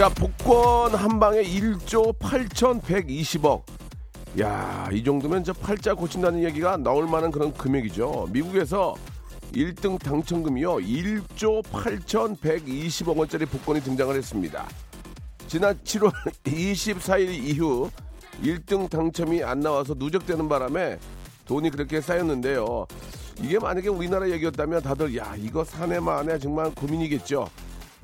자 복권 한 방에 1조 8,120억 야, 이 정도면 저 팔자 고친다는 얘기가 나올 만한 그런 금액이죠. 미국에서 1등 당첨금이요. 1조 8,120억 원짜리 복권이 등장을 했습니다. 지난 7월 24일 이후 1등 당첨이 안 나와서 누적되는 바람에 돈이 그렇게 쌓였는데요. 이게 만약에 우리나라 얘기였다면 다들 야 이거 사내 만에 정말 고민이겠죠.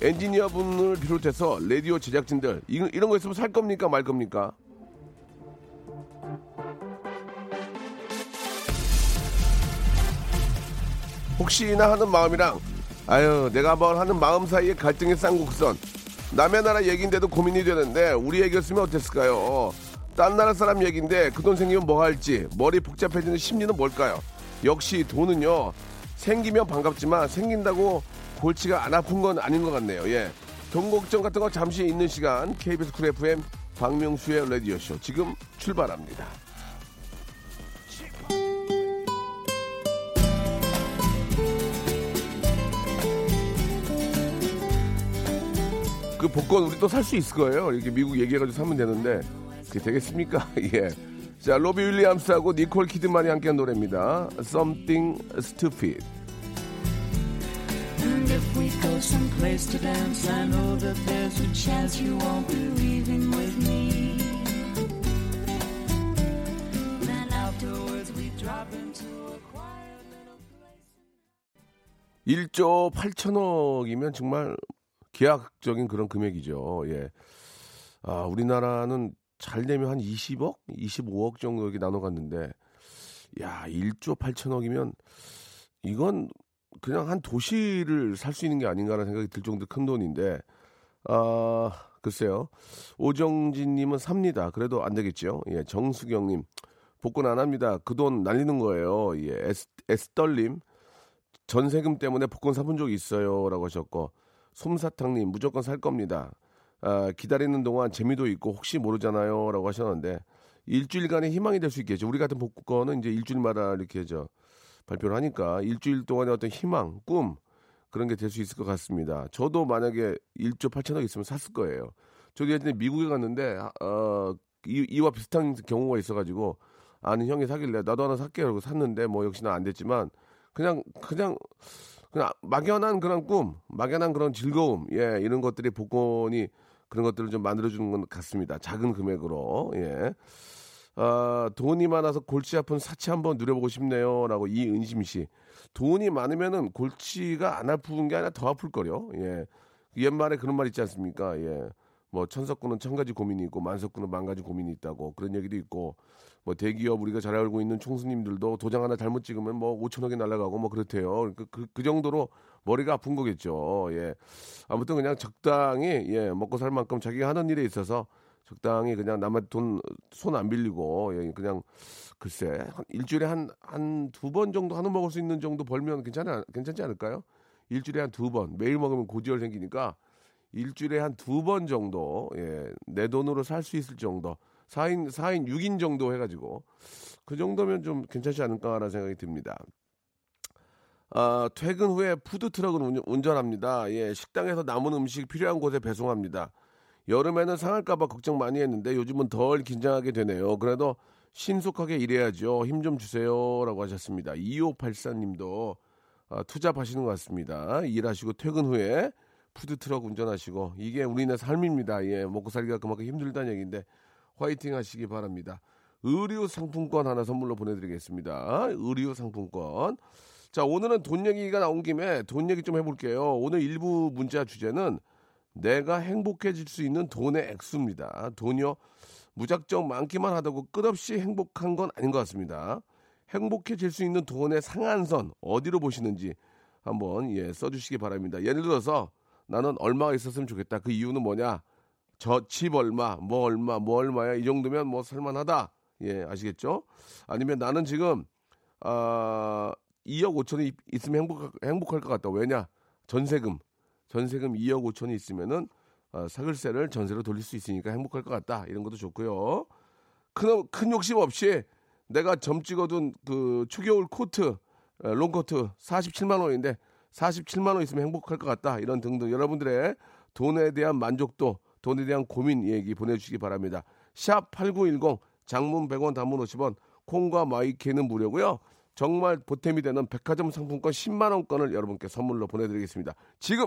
엔지니어 분을 비롯해서 라디오 제작진들 이- 이런 거 있으면 살 겁니까 말 겁니까? 혹시나 하는 마음이랑 아유 내가 뭘 하는 마음 사이에 갈등의 쌍곡선 남의 나라 얘기인데도 고민이 되는데 우리 얘기였으면 어땠을까요? 딴 나라 사람 얘기인데 그 돈 생기면 뭐 할지 머리 복잡해지는 심리는 뭘까요? 역시 돈은요 생기면 반갑지만 생긴다고 골치가 안 아픈 건 아닌 것 같네요. 예. 돈 걱정 같은 거 잠시 있는 시간 KBS Cool FM 박명수의 라디오 쇼 지금 출발합니다. 그 복권 우리 또 살 수 있을 거예요. 이렇게 미국 얘기해가지고 사면 되는데 그게 되겠습니까? 예. 자 로비 윌리엄스하고 니콜 키드만이 함께한 노래입니다. Something Stupid. And if we go someplace to dance, I know that there's a chance you won't be leaving with me. Then afterwards we drop into a quiet little place. 1조 8천억이면 정말 기하학적인 그런 금액이죠. 예. 아, 우리나라는 잘 되면 한 20억, 25억 정도 이렇게 나눠 갔는데, 야, 1조 8천억이면 이건 그냥 한 도시를 살 수 있는 게 아닌가라는 생각이 들 정도 큰 돈인데, 아, 글쎄요. 오정진님은 삽니다. 그래도 안 되겠죠. 예, 정수경님, 복권 안 합니다. 그 돈 날리는 거예요. 예, 에스, 에스떨님, 전세금 때문에 복권 사본 적이 있어요라고 하셨고 솜사탕님 무조건 살 겁니다. 아, 기다리는 동안 재미도 있고 혹시 모르잖아요라고 하셨는데 일주일간의 희망이 될 수 있겠죠. 우리 같은 복권은 이제 일주일마다 이렇게 저 발표를 하니까 일주일 동안의 어떤 희망, 꿈 그런 게 될 수 있을 것 같습니다. 저도 만약에 1조 8천억 있으면 샀을 거예요. 저도 예전에 미국에 갔는데 어, 이, 이와 비슷한 경우가 있어가지고 아는 형이 사길래 나도 하나 살게 그러고 샀는데 뭐 역시나 안 됐지만 그냥 그냥 그냥 막연한 그런 꿈, 막연한 그런 즐거움, 예 이런 것들이 복권이 그런 것들을 좀 만들어주는 것 같습니다. 작은 금액으로 예. 아, 돈이 많아서 골치 아픈 사치 한번 누려보고 싶네요 라고 이은심 씨. 돈이 많으면은 골치가 안 아픈 게 아니라 더 아플 거요. 예. 옛말에 그런 말 있지 않습니까? 예. 뭐 천석구는 천 가지 고민이 있고 만석구는 만 가지 고민이 있다고 그런 얘기도 있고 뭐 대기업 우리가 잘 알고 있는 총수님들도 도장 하나 잘못 찍으면 뭐 5천억이 날아가고 뭐 그렇대요. 그, 그, 그 정도로 머리가 아픈 거겠죠. 예. 아무튼 그냥 적당히 예, 먹고 살 만큼 자기가 하는 일에 있어서 적당히 그냥 남한테 돈 손 안 빌리고 예, 그냥 글쎄 한 일주일에 한 한 두 번 정도 한우 먹을 수 있는 정도 벌면 괜찮아 괜찮지 않을까요? 일주일에 한 두 번 매일 먹으면 고지혈 생기니까 일주일에 한 두 번 정도 예, 내 돈으로 살 수 있을 정도 4인 4인 6인 정도 해가지고 그 정도면 좀 괜찮지 않을까라는 생각이 듭니다. 아, 퇴근 후에 푸드 트럭을 운- 운전합니다. 예, 식당에서 남은 음식 필요한 곳에 배송합니다. 여름에는 상할까봐 걱정 많이 했는데 요즘은 덜 긴장하게 되네요. 그래도 신속하게 일해야죠. 힘 좀 주세요라고 하셨습니다. 2584님도 아, 투잡하시는 것 같습니다. 일하시고 퇴근 후에 푸드 트럭 운전하시고 이게 우리네 삶입니다. 예, 먹고 살기가 그만큼 힘들다는 얘기인데 화이팅 하시기 바랍니다. 의류 상품권 하나 선물로 보내드리겠습니다. 의류 상품권. 자, 오늘은 돈 얘기가 나온 김에 돈 얘기 좀 해볼게요. 오늘 일부 문자 주제는 내가 행복해질 수 있는 돈의 액수입니다. 돈이요. 무작정 많기만 하다고 끝없이 행복한 건 아닌 것 같습니다. 행복해질 수 있는 돈의 상한선 어디로 보시는지 한번 예 써주시기 바랍니다. 예를 들어서 나는 얼마가 있었으면 좋겠다. 그 이유는 뭐냐? 저 집 얼마, 뭐 얼마, 뭐 얼마야. 이 정도면 뭐 살만하다. 예, 아시겠죠? 아니면 나는 지금 아 2억 5천이 있으면 행복 행복할 것 같다. 왜냐? 전세금 전세금 2억 5천이 있으면은 어, 사글세를 전세로 돌릴 수 있으니까 행복할 것 같다. 이런 것도 좋고요. 큰, 큰 욕심 없이 내가 점 찍어둔 그 초겨울 코트, 어, 롱코트 47만 원인데 47만 원 있으면 행복할 것 같다. 이런 등등 여러분들의 돈에 대한 만족도, 돈에 대한 고민 얘기 보내주시기 바랍니다. 샵 8910 장문 100원 단문 50원 콩과 my K는 무료고요. 정말 보탬이 되는 백화점 상품권 10만 원권을 여러분께 선물로 보내드리겠습니다. 지금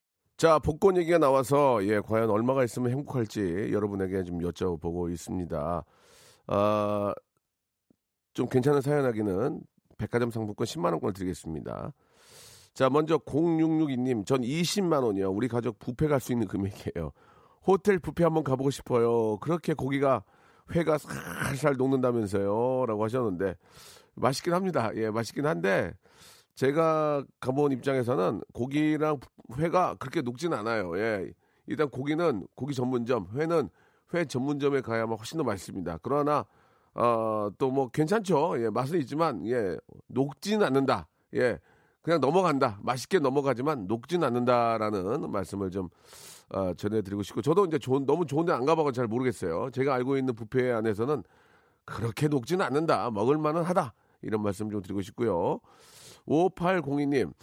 자, 복권 얘기가 나와서 예, 과연 얼마가 있으면 행복할지 여러분에게 좀 여쭤보고 있습니다. 아, 좀 괜찮은 사연하기는 백화점 상품권 10만 원권을 드리겠습니다. 자, 먼저 0662님, 전 20만 원이요. 우리 가족 뷔페 갈 수 있는 금액이에요. 호텔 뷔페 한번 가보고 싶어요. 그렇게 고기가 회가 살살 녹는다면서요. 라고 하셨는데, 맛있긴 합니다. 예, 맛있긴 한데, 제가 가본 입장에서는 고기랑 회가 그렇게 녹진 않아요. 예. 일단 고기는 고기 전문점, 회는 회 전문점에 가야만 훨씬 더 맛있습니다. 그러나 어, 또 뭐 괜찮죠. 예, 맛은 있지만 예, 녹진 않는다. 예. 그냥 넘어간다. 맛있게 넘어가지만 녹진 않는다라는 말씀을 좀 어, 전해드리고 싶고 저도 이제 좋은, 너무 좋은데 안 가봐서 잘 모르겠어요. 제가 알고 있는 뷔페 안에서는 그렇게 녹지는 않는다. 먹을 만은 하다. 이런 말씀 좀 드리고 싶고요. 5802님,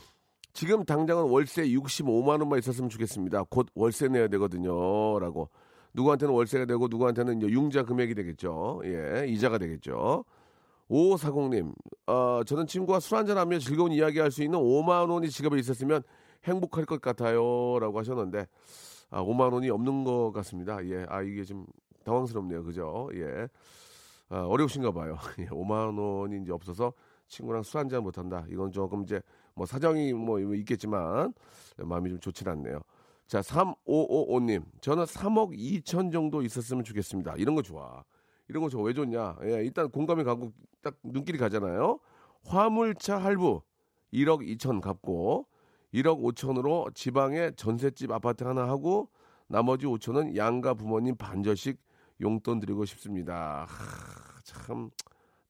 지금 당장은 월세 65만 원만 있었으면 좋겠습니다. 곧 월세 내야 되거든요. 라고. 누구한테는 월세가 되고 누구한테는 이제 융자 금액이 되겠죠. 예, 이자가 되겠죠. 5540님, 어, 저는 친구와 술 한잔하며 즐거운 이야기 할 수 있는 5만 원이 지갑에 있었으면 행복할 것 같아요. 라고 하셨는데, 아, 5만 원이 없는 것 같습니다. 예, 아, 이게 좀 당황스럽네요. 그죠? 예. 아, 어려우신가 봐요. 예, 5만 원이 이제 없어서 친구랑 술 한잔 못 한다. 이건 조금 이제 뭐 사정이 뭐 있겠지만 마음이 좀 좋진 않네요. 자, 3555님. 저는 3억 2천 정도 있었으면 좋겠습니다. 이런 거 좋아. 이런 거 좋아. 왜 좋냐? 예, 일단 공감이 가고 딱 눈길이 가잖아요. 화물차 할부 1억 2천 갚고 1억 5천으로 지방에 전셋집 아파트 하나 하고 나머지 5천은 양가 부모님 반절씩 용돈 드리고 싶습니다. 하, 참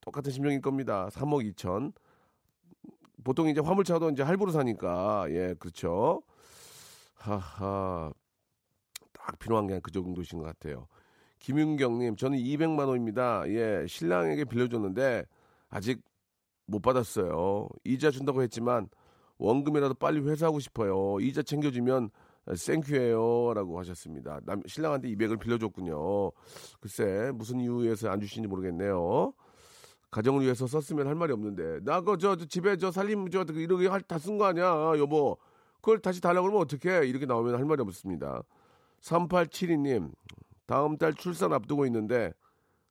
똑같은 심정일 겁니다. 3억 2천. 보통 이제 화물차도 이제 할부로 사니까 예 그렇죠. 하하 딱 필요한 게 그 정도신 것 같아요. 김윤경님 저는 200만 원입니다. 예 신랑에게 빌려줬는데 아직 못 받았어요. 이자 준다고 했지만 원금이라도 빨리 회수하고 싶어요. 이자 챙겨주면 생큐예요 라고 하셨습니다. 남, 신랑한테 200을 빌려줬군요. 글쎄 무슨 이유에서 안 주시는지 모르겠네요. 가정을 위해서 썼으면 할 말이 없는데. 나 그 저 집에 저 살림 저 이렇게 다 쓴 거 아니야. 여보. 그걸 다시 달라고 그러면 어떡해? 이렇게 나오면 할 말이 없습니다. 3872님 다음 달 출산 앞두고 있는데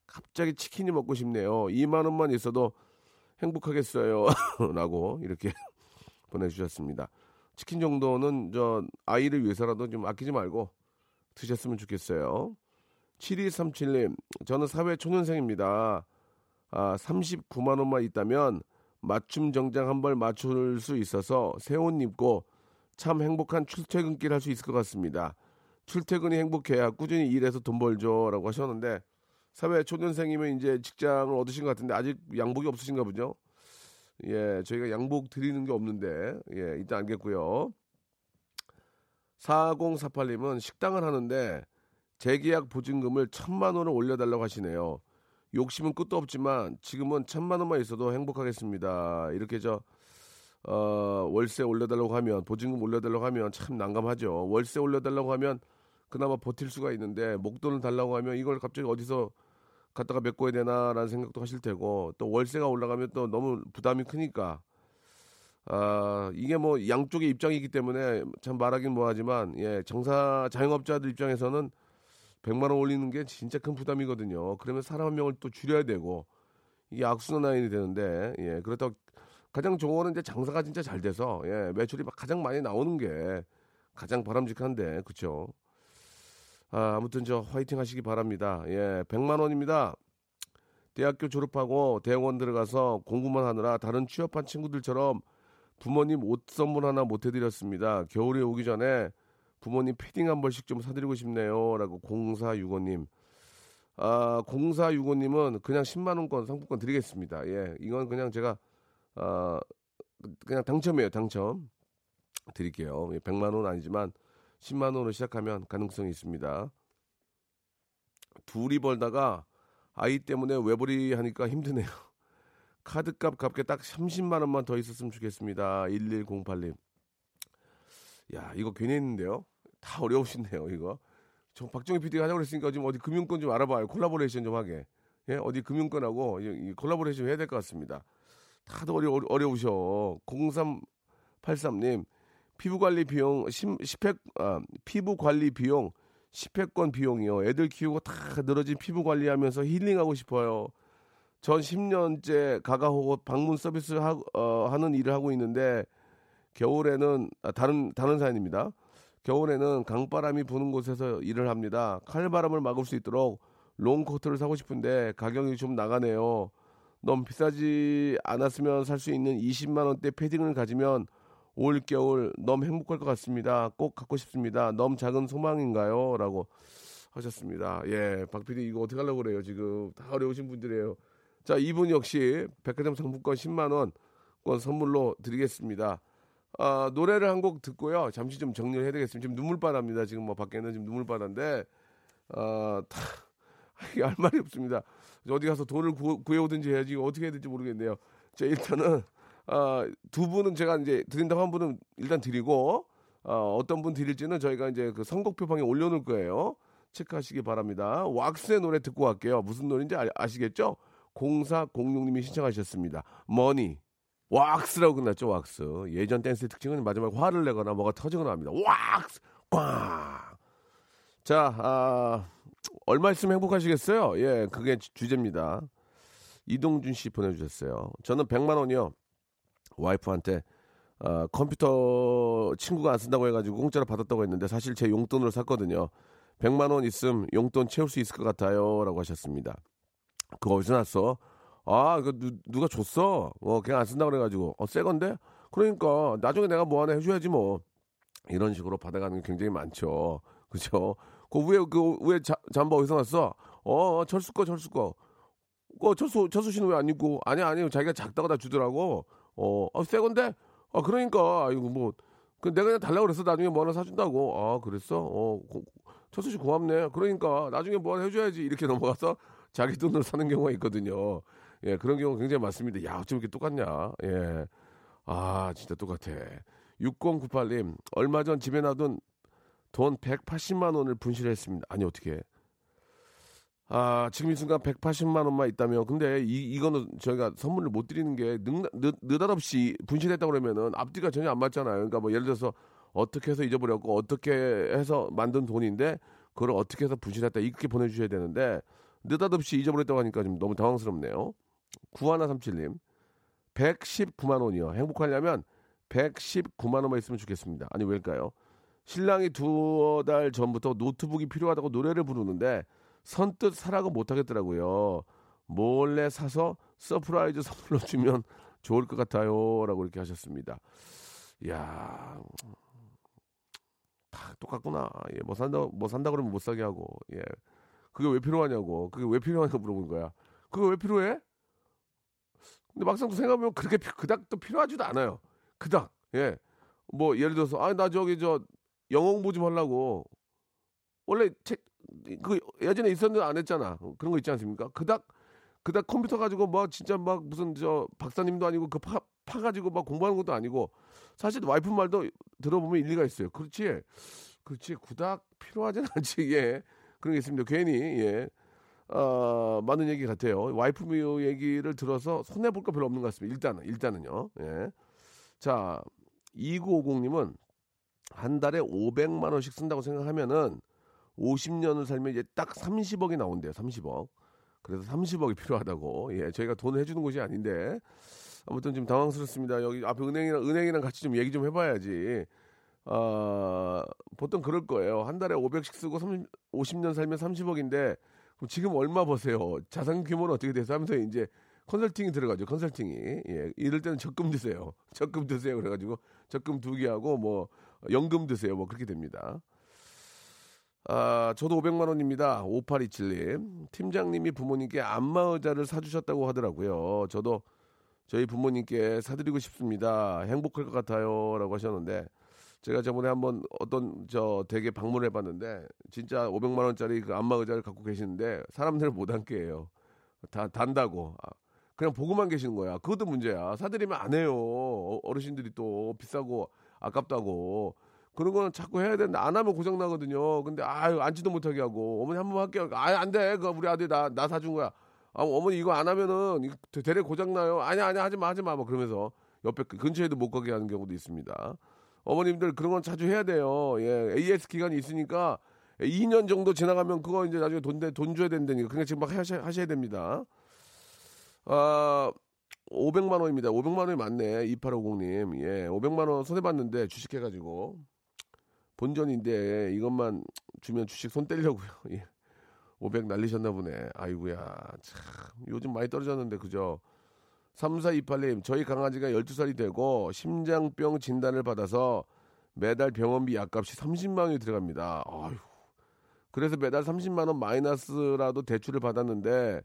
갑자기 치킨이 먹고 싶네요. 2만 원만 있어도 행복하겠어요. 라고 이렇게 보내주셨습니다. 치킨 정도는 저 아이를 위해서라도 좀 아끼지 말고 드셨으면 좋겠어요. 7237님 저는 사회 초년생입니다 아, 39만 원만 있다면 맞춤 정장 한 벌 맞출 수 있어서 새 옷 입고 참 행복한 출퇴근길 할 수 있을 것 같습니다. 출퇴근이 행복해야 꾸준히 일해서 돈 벌죠라고 하셨는데 사회 초년생이면 이제 직장을 얻으신 것 같은데 아직 양복이 없으신가 보죠? 예, 저희가 양복 드리는 게 없는데 예, 일단 알겠고요. 4048님은 식당을 하는데 재계약 보증금을 천만 원을 올려달라고 하시네요. 욕심은 끝도 없지만 지금은 천만 원만 있어도 행복하겠습니다. 이렇게 저 어, 월세 올려달라고 하면 보증금 올려달라고 하면 참 난감하죠. 월세 올려달라고 하면 그나마 버틸 수가 있는데 목돈을 달라고 하면 이걸 갑자기 어디서 갖다가 메꿔야 되나라는 생각도 하실 테고 또 월세가 올라가면 또 너무 부담이 크니까 아 이게 뭐 양쪽의 입장이기 때문에 참 말하긴 뭐하지만 예 장사 자영업자들 입장에서는 100만 원 올리는 게 진짜 큰 부담이거든요. 그러면 사람 한 명을 또 줄여야 되고 이게 악순환이 되는데 예 그렇다고 가장 좋은 거는 이제 장사가 진짜 잘 돼서 예 매출이 막 가장 많이 나오는 게 가장 바람직한데 그렇죠. 아, 아무튼 저 화이팅 하시기 바랍니다. 예 100만 원입니다. 대학교 졸업하고 대학원 들어가서 공부만 하느라 다른 취업한 친구들처럼 부모님 옷 선물 하나 못 해드렸습니다. 겨울이 오기 전에 부모님 패딩 한 벌씩 좀 사드리고 싶네요. 라고 0465님. 아, 0465님은 그냥 10만원권 상품권 드리겠습니다. 예, 이건 그냥 제가, 아, 그냥 당첨이에요, 당첨. 드릴게요. 예, 100만원 아니지만 10만원으로 시작하면 가능성이 있습니다. 둘이 벌다가 아이 때문에 외벌이 하니까 힘드네요. 카드값 갚게 딱 30만 원만 더 있었으면 좋겠습니다. 1108님. 야, 이거 괜히 했는데요. 다 어려우신데요, 이거. 저 박정희 PD가 하자고 그랬으니까 지금 어디 금융권 좀 알아봐요. 콜라보레이션 좀 하게. 예, 어디 금융권하고 이, 이 콜라보레이션 해야 될 것 같습니다. 다들 어려, 어려우셔. 0383님, 피부 관리 비용 10, 10회, 아, 피부 관리 비용 10회권 비용이요. 애들 키우고 다 늘어진 피부 관리하면서 힐링하고 싶어요. 전 10년째 가가호고 방문 서비스 하, 어, 하는 일을 하고 있는데 겨울에는 아, 다른 다른 사연입니다. 겨울에는 강바람이 부는 곳에서 일을 합니다. 칼바람을 막을 수 있도록 롱코트를 사고 싶은데 가격이 좀 나가네요. 너무 비싸지 않았으면 살 수 있는 20만 원대 패딩을 가지면 올 겨울 너무 행복할 것 같습니다. 꼭 갖고 싶습니다. 너무 작은 소망인가요? 라고 하셨습니다. 예, 박 PD 이거 어떻게 하려고 그래요? 지금 다 어려우신 분들이에요. 자, 이분 역시 백화점 상품권 10만 원권 선물로 드리겠습니다. 아, 노래를 한 곡 듣고요. 잠시 좀 정리를 해야 되겠습니다. 지금 눈물바다입니다. 지금 뭐 밖에는 지금 눈물바다인데, 아, 다, 할 말이 없습니다. 어디 가서 돈을 구, 해오든지 해야지 어떻게 해야 될지 모르겠네요. 자, 일단은, 아, 두 분은 제가 이제 드린다고 한 분은 일단 드리고, 어, 어떤 분 드릴지는 저희가 이제 그 선곡표 방에 올려놓을 거예요. 체크하시기 바랍니다. 왁스의 노래 듣고 갈게요. 무슨 노래인지 아, 아시겠죠? 0406님이 신청하셨습니다. 머니. 왁스라고 끝났죠, 왁스. 예전 댄스의 특징은 마지막에 화를 내거나 뭐가 터지거나 합니다. 왁스! 꽝! 자, 아, 얼마 있으면 행복하시겠어요? 예, 그게 주제입니다. 이동준 씨 보내주셨어요. 저는 100만 원이요. 와이프한테 어, 컴퓨터 친구가 안 쓴다고 해가지고 공짜로 받았다고 했는데 사실 제 용돈으로 샀거든요. 100만 원 있음 용돈 채울 수 있을 것 같아요. 라고 하셨습니다. 그거 어디서 났어? 아, 그 누, 가 줬어? 어, 그냥 안 쓴다 그래가지고. 어, 새 건데? 그러니까 나중에 내가 뭐 하나 해줘야지 뭐. 이런 식으로 받아가는 게 굉장히 많죠. 그죠? 그 위에, 그 위에 자, 잠바 어디서 났어? 어, 철수 거, 철수 거. 그 철수, 철수 씨는 왜 안 입고? 아니, 아니, 자기가 작다가 다 주더라고. 어, 어, 새 건데? 아, 그러니까. 이거 뭐. 그 내가 그냥 달라고 그랬어. 나중에 뭐 하나 사준다고. 아, 그랬어? 어, 고, 철수 씨 고맙네. 그러니까 나중에 뭐 하나 해줘야지. 이렇게 넘어가서 자기 돈으로 사는 경우가 있거든요. 예, 그런 경우 굉장히 많습니다. 야, 어쩜 이렇게 똑같냐. 예. 아, 진짜 똑같아. 6098님, 얼마 전 집에 놔둔 돈 180만 원을 분실했습니다. 아니, 어떻게. 아, 지금 이 순간 180만 원만 있다면, 근데 이, 이거는 저희가 선물을 못 드리는 게 느, 느, 느닷없이 분실했다고 그러면은 앞뒤가 전혀 안 맞잖아요. 그러니까 뭐 예를 들어서 어떻게 해서 잊어버렸고 어떻게 해서 만든 돈인데 그걸 어떻게 해서 분실했다 이렇게 보내주셔야 되는데 느닷없이 잊어버렸다고 하니까 좀 너무 당황스럽네요. 9137님, 119만 원이요. 행복하려면 119만 원만 있으면 좋겠습니다. 아니, 왜일까요? 신랑이 두달 전부터 노트북이 필요하다고 노래를 부르는데 선뜻 사라고 못하겠더라고요. 몰래 사서 surprise 선물로 주면 좋을 것 같아요. 라고 이렇게 하셨습니다. 이야, 다 똑같구나. 예, 뭐 산다, 뭐 산다 그러면 못 사게 하고, 예. 그게 왜 필요하냐고. 그게 왜 필요하냐고 물어본 거야. 그거 왜 필요해? 근데 막상 또 생각해보면 그렇게 그닥 또 필요하지도 않아요. 그닥. 예. 뭐 예를 들어서 아 나 저기 저 영어 공부 좀 하려고 원래 책 그 예전에 있었는데 안 했잖아. 그런 거 있지 않습니까? 그닥 그닥 컴퓨터 가지고 뭐 진짜 막 무슨 저 박사님도 아니고 그 파 파 가지고 막 공부하는 것도 아니고 사실 와이프 말도 들어보면 일리가 있어요. 그렇지. 그렇지. 그닥 필요하진 않지. 예. 그런 게 있습니다. 괜히 예. 어, 많은 얘기 같아요. 와이프 얘기를 들어서 손해볼 거 별로 없는 것 같습니다. 일단은, 일단은요. 예. 자, 2950님은 한 달에 500만 원씩 쓴다고 생각하면은 50년을 살면 이제 딱 30억이 나온대요. 30억. 그래서 30억이 필요하다고. 예, 저희가 돈을 해주는 곳이 아닌데 아무튼 좀 당황스럽습니다. 여기 앞에 은행이랑 은행이랑 같이 좀 얘기 좀 해봐야지. 아 보통 그럴 거예요. 한 달에 500씩 쓰고 30, 50년 살면 30억인데 그럼 지금 얼마 버세요? 자산 규모는 어떻게 돼서 하면서 이제 컨설팅이 들어가죠. 컨설팅이. 예. 이럴 때는 적금 드세요. 적금 드세요. 그래가지고 적금 두 개 하고 뭐 연금 드세요. 뭐 그렇게 됩니다. 아, 저도 500만 원입니다. 5827님. 팀장님이 부모님께 안마의자를 사주셨다고 하더라고요. 저도 저희 부모님께 사드리고 싶습니다. 행복할 것 같아요. 라고 하셨는데, 제가 저번에 한번 어떤 저 댁에 방문해 봤는데, 진짜 500만 원짜리 그 안마 의자를 갖고 계시는데, 사람들을 못 앉게 해요. 다 단다고. 아, 그냥 보고만 계시는 거야. 그것도 문제야. 사드리면 안 해요. 어- 어르신들이 또 비싸고 아깝다고. 그런 거는 자꾸 해야 되는데 안 하면 고장 나거든요. 근데 아유 앉지도 못하게 하고 어머니 한 번 할게요. 아유 안 돼. 그 우리 아들 나 나 사준 거야. 아 어머니 이거 안 하면은 대래 고장 나요. 아니 아니 하지 마 하지 마. 뭐 그러면서 옆에 그 근처에도 못 가게 하는 경우도 있습니다. 어머님들 그런 건 자주 해야 돼요. 예 AS 기간이 있으니까 2년 정도 지나가면 그거 이제 나중에 돈, 내- 돈 줘야 된다니까. 그냥 지금 막 하셔, 하셔야 됩니다. 아, 500만 원입니다. 500만 원이 맞네. 2850님. 예, 500만 원 손해봤는데 주식해가지고. 본전인데 이것만 주면 주식 손 떼려고요. 예. 500 날리셨나 보네. 아이고야. 참. 요즘 많이 떨어졌는데, 그죠? 3428님, 저희 강아지가 12살이 되고 심장병 진단을 받아서 매달 병원비 약값이 30만 원이 들어갑니다. 아휴. 그래서 매달 30만 원 마이너스라도 대출을 받았는데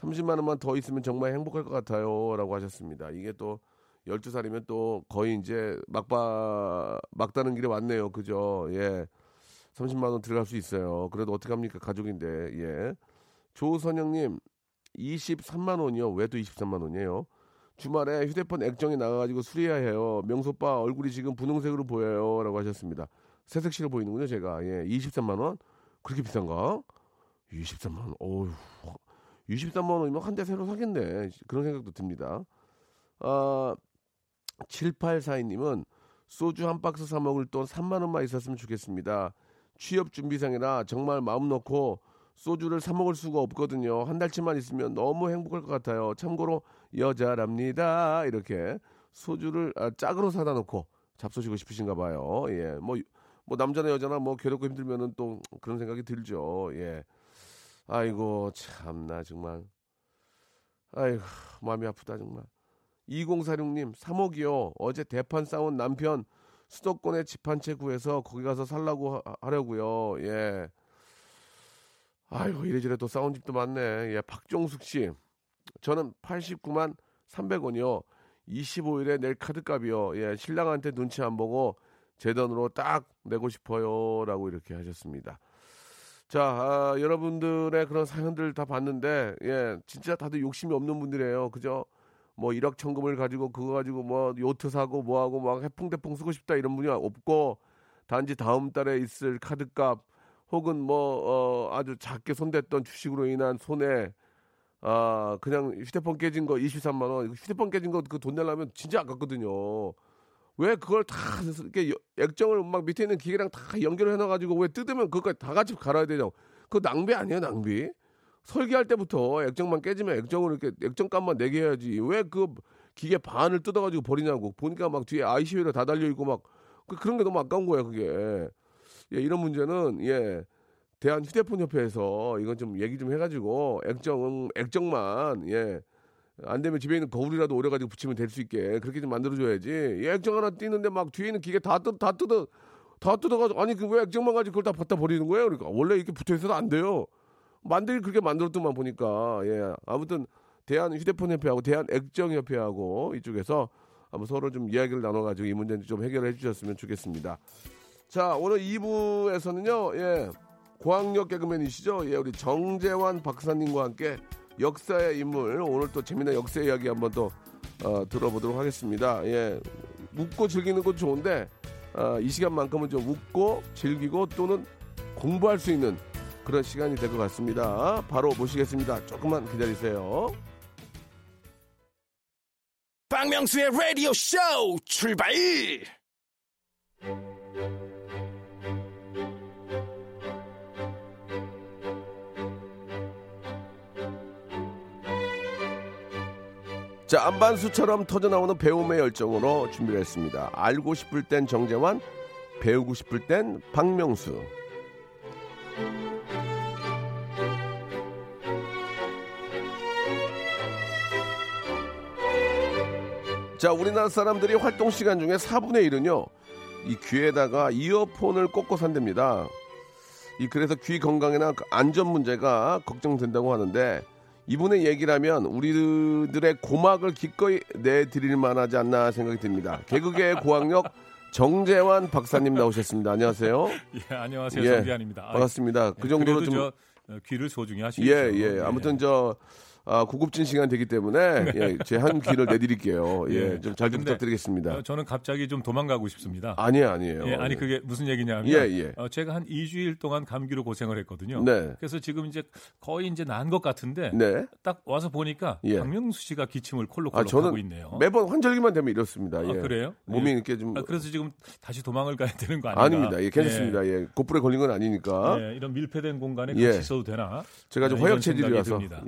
30만 원만 더 있으면 정말 행복할 것 같아요. 라고 하셨습니다. 이게 또 12살이면 또 거의 이제 막바, 막다는 길에 왔네요. 그죠? 예. 30만 원 들어갈 수 있어요. 그래도 어떡합니까? 가족인데, 예. 조선영님, 23만 원이요. 왜 또 23만 원이에요? 주말에 휴대폰 액정이 나가가지고 수리해야 해요. 명소빠 얼굴이 지금 분홍색으로 보여요. 라고 하셨습니다. 새색시로 보이는군요, 제가. 예. 23만 원? 그렇게 비싼가? 23만 원. 어휴. 23만 원이면 한 대 새로 사겠네. 그런 생각도 듭니다. 아, 7842님은 소주 한 박스 사 먹을 돈 3만 원만 있었으면 좋겠습니다. 취업 준비생이라 정말 마음 놓고 소주를 사 먹을 수가 없거든요. 한 달치만 있으면 너무 행복할 것 같아요. 참고로 여자랍니다. 이렇게 소주를 아, 짝으로 사다 놓고 잡수시고 싶으신가 봐요. 예. 뭐, 뭐 남자나 여자나 뭐 괴롭고 힘들면은 또 그런 생각이 들죠. 예. 아이고 참나 정말. 아이고 마음이 아프다 정말. 2046님 3억이요. 어제 대판 싸운 남편 수도권에 집 한 채 구해서 거기 가서 살라고 하- 하려고요. 예. 아이고 이래저래 또 싸운 집도 많네. 예. 박종숙 씨. 저는 89만 300원이요. 25일에 낼 카드값이요. 예. 신랑한테 눈치 안 보고 제 돈으로 딱 내고 싶어요. 라고 이렇게 하셨습니다. 자, 아, 여러분들의 그런 사연들 다 봤는데, 예, 진짜 다들 욕심이 없는 분들이에요. 그죠? 뭐 1억 천금을 가지고 그거 가지고 뭐 요트 사고 뭐 하고 막 해풍대풍 쓰고 싶다 이런 분이 없고 단지 다음 달에 있을 카드값 혹은 뭐 어, 아주 작게 손댔던 주식으로 인한 손해 아 그냥 휴대폰 깨진 거 23만 원 휴대폰 깨진 거 그 돈 내려면 진짜 아깝거든요. 왜 그걸 다 이렇게 여- 액정을 막 밑에 있는 기계랑 다 연결해 놔 가지고 왜 뜯으면 그거까지 다 같이 갈아야 되냐고. 그거 낭비 아니에요, 낭비? 설계할 때부터 액정만 깨지면 액정을 이렇게 액정값만 내게 해야지. 왜 그 기계 반을 뜯어가지고 버리냐고. 보니까 막 뒤에 ICU로 다 달려 있고 막 그- 그런 게 너무 아까운 거야 그게. 예, 이런 문제는 예 대한 휴대폰 협회에서 이건 좀 얘기 좀 해가지고 액정 액정만 예. 안 되면 집에 있는 거울이라도 오려가지고 붙이면 될 수 있게 그렇게 좀 만들어줘야지. 이 액정 하나 띄는데 막 뒤에 있는 기계 다 뜯, 다 뜯어, 다 뜯어가지고 아니 그 왜 액정만 가지고 그걸 다 갖다 버리는 거예요? 그러니까 원래 이렇게 붙어 있어도 안 돼요. 만들기 그렇게 만들었더만 보니까 예 아무튼 대한 휴대폰 협회하고 대한 액정 협회하고 이쪽에서 한번 서로 좀 이야기를 나눠가지고 이 문제는 좀 해결해 주셨으면 좋겠습니다. 자 오늘 2부에서는요 예 고학력 개그맨이시죠 예 우리 정재환 박사님과 함께 역사의 인물 오늘 또 재미난 역사 이야기 한번 또 어, 들어보도록 하겠습니다. 예 웃고 즐기는 것도 좋은데 어, 이 시간만큼은 좀 웃고 즐기고 또는 공부할 수 있는 그런 시간이 될 것 같습니다. 바로 모시겠습니다. 조금만 기다리세요. 박명수의 라디오 쇼 출발! 자, 안반수처럼 터져나오는 배움의 열정으로 준비를 했습니다. 알고 싶을 땐 정재환, 배우고 싶을 땐 박명수. 자, 우리나라 사람들이 활동 시간 중에 4분의 1은요, 이 귀에다가 이어폰을 꽂고 산답니다. 이 그래서 귀 건강이나 그 안전 문제가 걱정된다고 하는데 이분의 얘기라면 우리들의 고막을 기꺼이 내드릴 만하지 않나 생각이 듭니다. 개그계의 고학력 정재환 박사님 나오셨습니다. 안녕하세요. 예, 안녕하세요. 예, 정재환입니다. 아, 반갑습니다. 그 예, 정도로 좀 저, 어, 귀를 소중히 하시죠. 예, 예. 아무튼 저 아, 고급진 시간 되기 때문에 예, 제한 귀를 내드릴게요. 예, 네. 예. 좀잘 좀 부탁드리겠습니다. 어, 저는 갑자기 좀 도망가고 싶습니다. 아니에요, 아니에요. 예, 아니 그게 무슨 얘기냐면 예, 예. 어, 제가 한 2주일 동안 감기로 고생을 했거든요. 네. 그래서 지금 이제 거의 이제 난것 같은데 네. 딱 와서 보니까 예. 박명수 씨가 기침을 아, 콜록콜록 저는 하고 있네요. 매번 환절기만 되면 이렇습니다. 예. 아, 그래요? 몸이 예. 이렇게 좀 아, 그래서 지금 다시 도망을 가야 되는 거 아닌가? 아닙니다. 예, 괜찮습니다. 예, 곧불에 걸린 건 아니니까. 예, 이런 밀폐된 공간에 예. 같이 있어도 되나? 제가 좀 아, 허약 체질이라서 생각이 듭니다.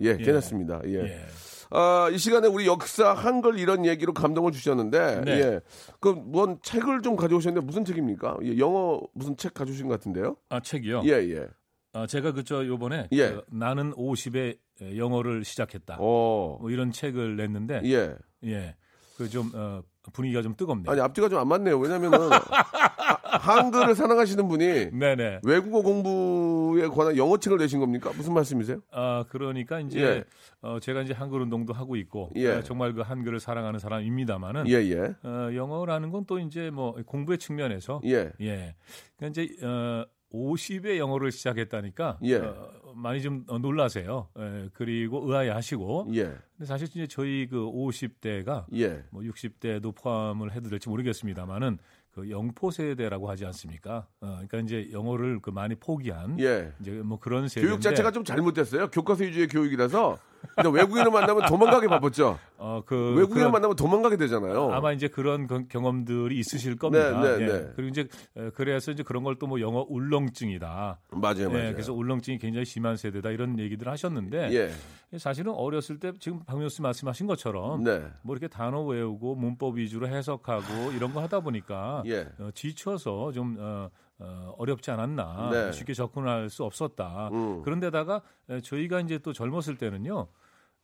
예, 괜찮습니다. 예. 예. 아, 이 시간에 우리 역사 한글 이런 얘기로 감동을 주셨는데 네. 예. 그뭔 책을 좀 가져오셨는데 무슨 책입니까? 예, 영어 무슨 책 가져오신 것 같은데요? 아 책이요. 예, 예. 아, 제가 그저 요번에 예. 그 나는 50에 영어를 시작했다. 어. 뭐 이런 책을 냈는데 예. 예. 그좀 어, 분위기가 좀 뜨겁네요. 아니 앞뒤가 좀 안 맞네요. 왜냐면은 하- 한글을 사랑하시는 분이 네네. 외국어 공부에 관한 영어 책을 내신 겁니까? 무슨 말씀이세요? 아 그러니까 이제 예. 어, 제가 이제 한글 운동도 하고 있고 예. 어, 정말 그 한글을 사랑하는 사람입니다만은 예, 예. 어, 영어라는 건 또 이제 뭐 공부의 측면에서 예. 예. 그러니까 이제 어 50에 영어를 시작했다니까 예. 어, 많이 좀 어, 놀라세요. 예, 그리고 의아해하시고. 예. 근데 사실 이제 저희 그 50대가 예. 뭐 60대도 포함을 해도 될지 모르겠습니다만은 그 영포 세대라고 하지 않습니까? 어, 그러니까 이제 영어를 그 많이 포기한 예. 이제 뭐 그런 세대인데 교육 자체가 좀 잘못됐어요. 교과서 위주의 교육이라서. 근데 외국인을 만나면 도망가게 바빴죠. 어, 그 외국인을 그런- 만나면 도망가게 되잖아요. 아마 이제 그런 경- 경험들이 있으실 겁니다. 네, 네, 예. 네. 그리고 이제 에, 그래서 이제 그런 걸 또 뭐 영어 울렁증이다. 맞아요, 맞아요. 예, 그래서 울렁증이 굉장히 심한 세대다 이런 얘기들 하셨는데 예. 사실은 어렸을 때 지금 박명수 말씀하신 것처럼 네. 뭐 이렇게 단어 외우고 문법 위주로 해석하고 이런 거 하다 보니까 예. 어, 지쳐서 좀 어, 어, 어렵지 않았나 네. 쉽게 접근할 수 없었다. 음. 그런데다가 에, 저희가 이제 또 젊었을 때는요 어,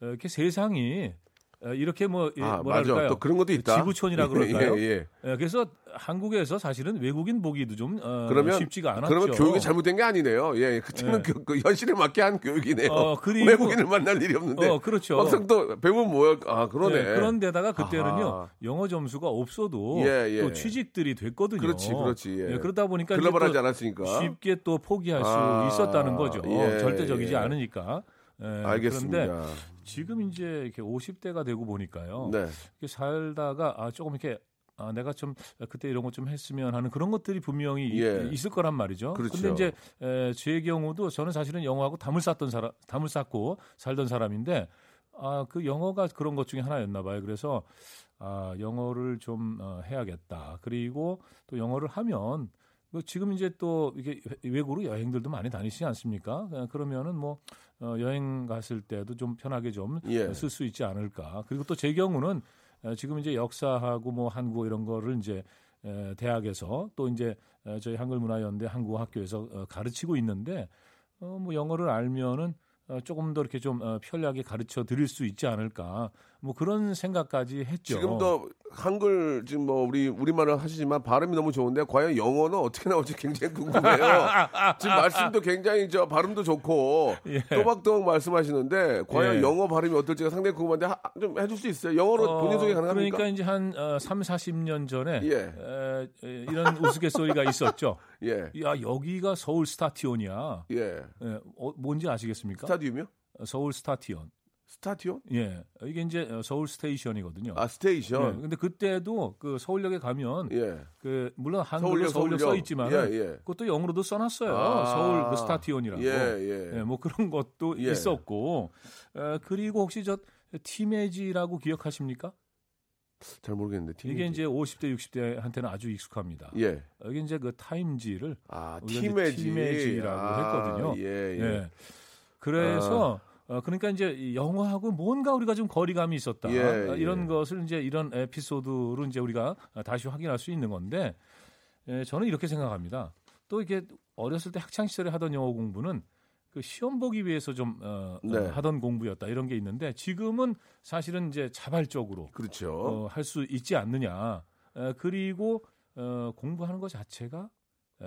이렇게 세상이 어, 이렇게 뭐 예, 아, 뭐랄까요 맞아. 또 그런 것도 있다. 지구촌이라 그럴까요? 예, 예. 예, 그래서 한국에서 사실은 외국인 보기도 좀 어, 그러면 쉽지가 않았죠. 그러면 교육이 잘못된 게 아니네요. 예, 그때는 예. 그, 그 현실에 맞게 한 교육이네요. 어, 그리고- 외국인을 만날 일이 없는데. 어, 그렇죠. 막상 또 배우면 뭐야? 아, 그러네. 예, 그런데다가 그때는요 아하. 영어 점수가 없어도 예, 예. 또 취직들이 됐거든요. 그렇지, 그렇지, 예. 그러다 보니까 글로벌하지 또 않았으니까. 쉽게 또 포기할 수 아, 있었다는 거죠. 예, 절대적이지 예. 않으니까. 예, 알겠습니다. 그런데 지금 이제 이렇게 50대가 되고 보니까요. 네. 이렇게 살다가 아 조금 이렇게 아, 내가 좀 그때 이런 것 좀 했으면 하는 그런 것들이 분명히 이- 예. 있을 거란 말이죠. 그렇죠. 근데 이제 에, 제 경우도 저는 사실은 영어하고 담을 쌓던 사람, 담을 쌓고 살던 사람인데 아, 그 영어가 그런 것 중에 하나였나 봐요. 그래서 아, 영어를 좀 어, 해야겠다. 그리고 또 영어를 하면 그 지금 이제 또 이게 외국으로 여행들도 많이 다니시지 않습니까? 어, 그러면은 뭐 어, 여행 갔을 때도 좀 편하게 좀 예. 쓸수 있지 않을까. 그리고 또 제 경우는 어, 지금 이제 역사하고 뭐 한국어 이런 거를 이제 에, 대학에서 또 이제 에, 저희 한글문화연대 한국어 학교에서 어, 가르치고 있는데 어, 뭐 영어를 알면은 어, 조금 더 이렇게 좀 어, 편리하게 가르쳐 드릴 수 있지 않을까. 뭐 그런 생각까지 했죠. 지금도 한글 지금 뭐 우리 우리말을 하시지만 발음이 너무 좋은데 과연 영어는 어떻게 나올지 굉장히 궁금해요. 지금 말씀도 굉장히 저 발음도 좋고 예. 또박또박 말씀하시는데 과연 예. 영어 발음이 어떨지가 상당히 궁금한데 하- 좀 해줄 수 있어요? 영어로 어, 본인 소개 가능합니까? 그러니까 이제 한 어, 3, 40년 전에 예. 에, 에, 이런 우스갯소리가 있었죠. 예, 야 여기가 서울 스타티온이야. 예. 예, 어, 뭔지 아시겠습니까? 스타디움이요? 어, 서울 스타티온. 스타티온? 예, 이게 이제 어, 서울 station이거든요. 아 예, station. 근데 그때도 그 서울역에 가면 예. 그 물론 한글로 서울역, 서울역, 서울역. 써 있지만 예, 예. 그것도 영어로도 써 놨어요. 아. 서울 그 스타티온이라고. 예, 예. 예, 뭐 그런 것도 예. 있었고 에, 그리고 혹시 저 티메지라고 기억하십니까? 잘 모르겠는데. 팀 이게 이제 50대 60대한테는 아주 익숙합니다. 예. 여기 이제 그 타임지를 아 팀에지. 팀에지라고 아, 했거든요. 예, 예. 예. 그래서 어, 그러니까 이제 이 영어하고 뭔가 우리가 좀 거리감이 있었다. 예, 어, 이런 예. 것을 이제 이런 에피소드로 이제 우리가 다시 확인할 수 있는 건데 예, 저는 이렇게 생각합니다. 또 이게 어렸을 때 학창 시절에 하던 영어 공부는 그 시험 보기 위해서 좀 어, 네. 어, 하던 공부였다 이런 게 있는데 지금은 사실은 이제 자발적으로 그렇죠. 어, 할 수 있지 않느냐. 어, 그리고 어, 공부하는 것 자체가 어,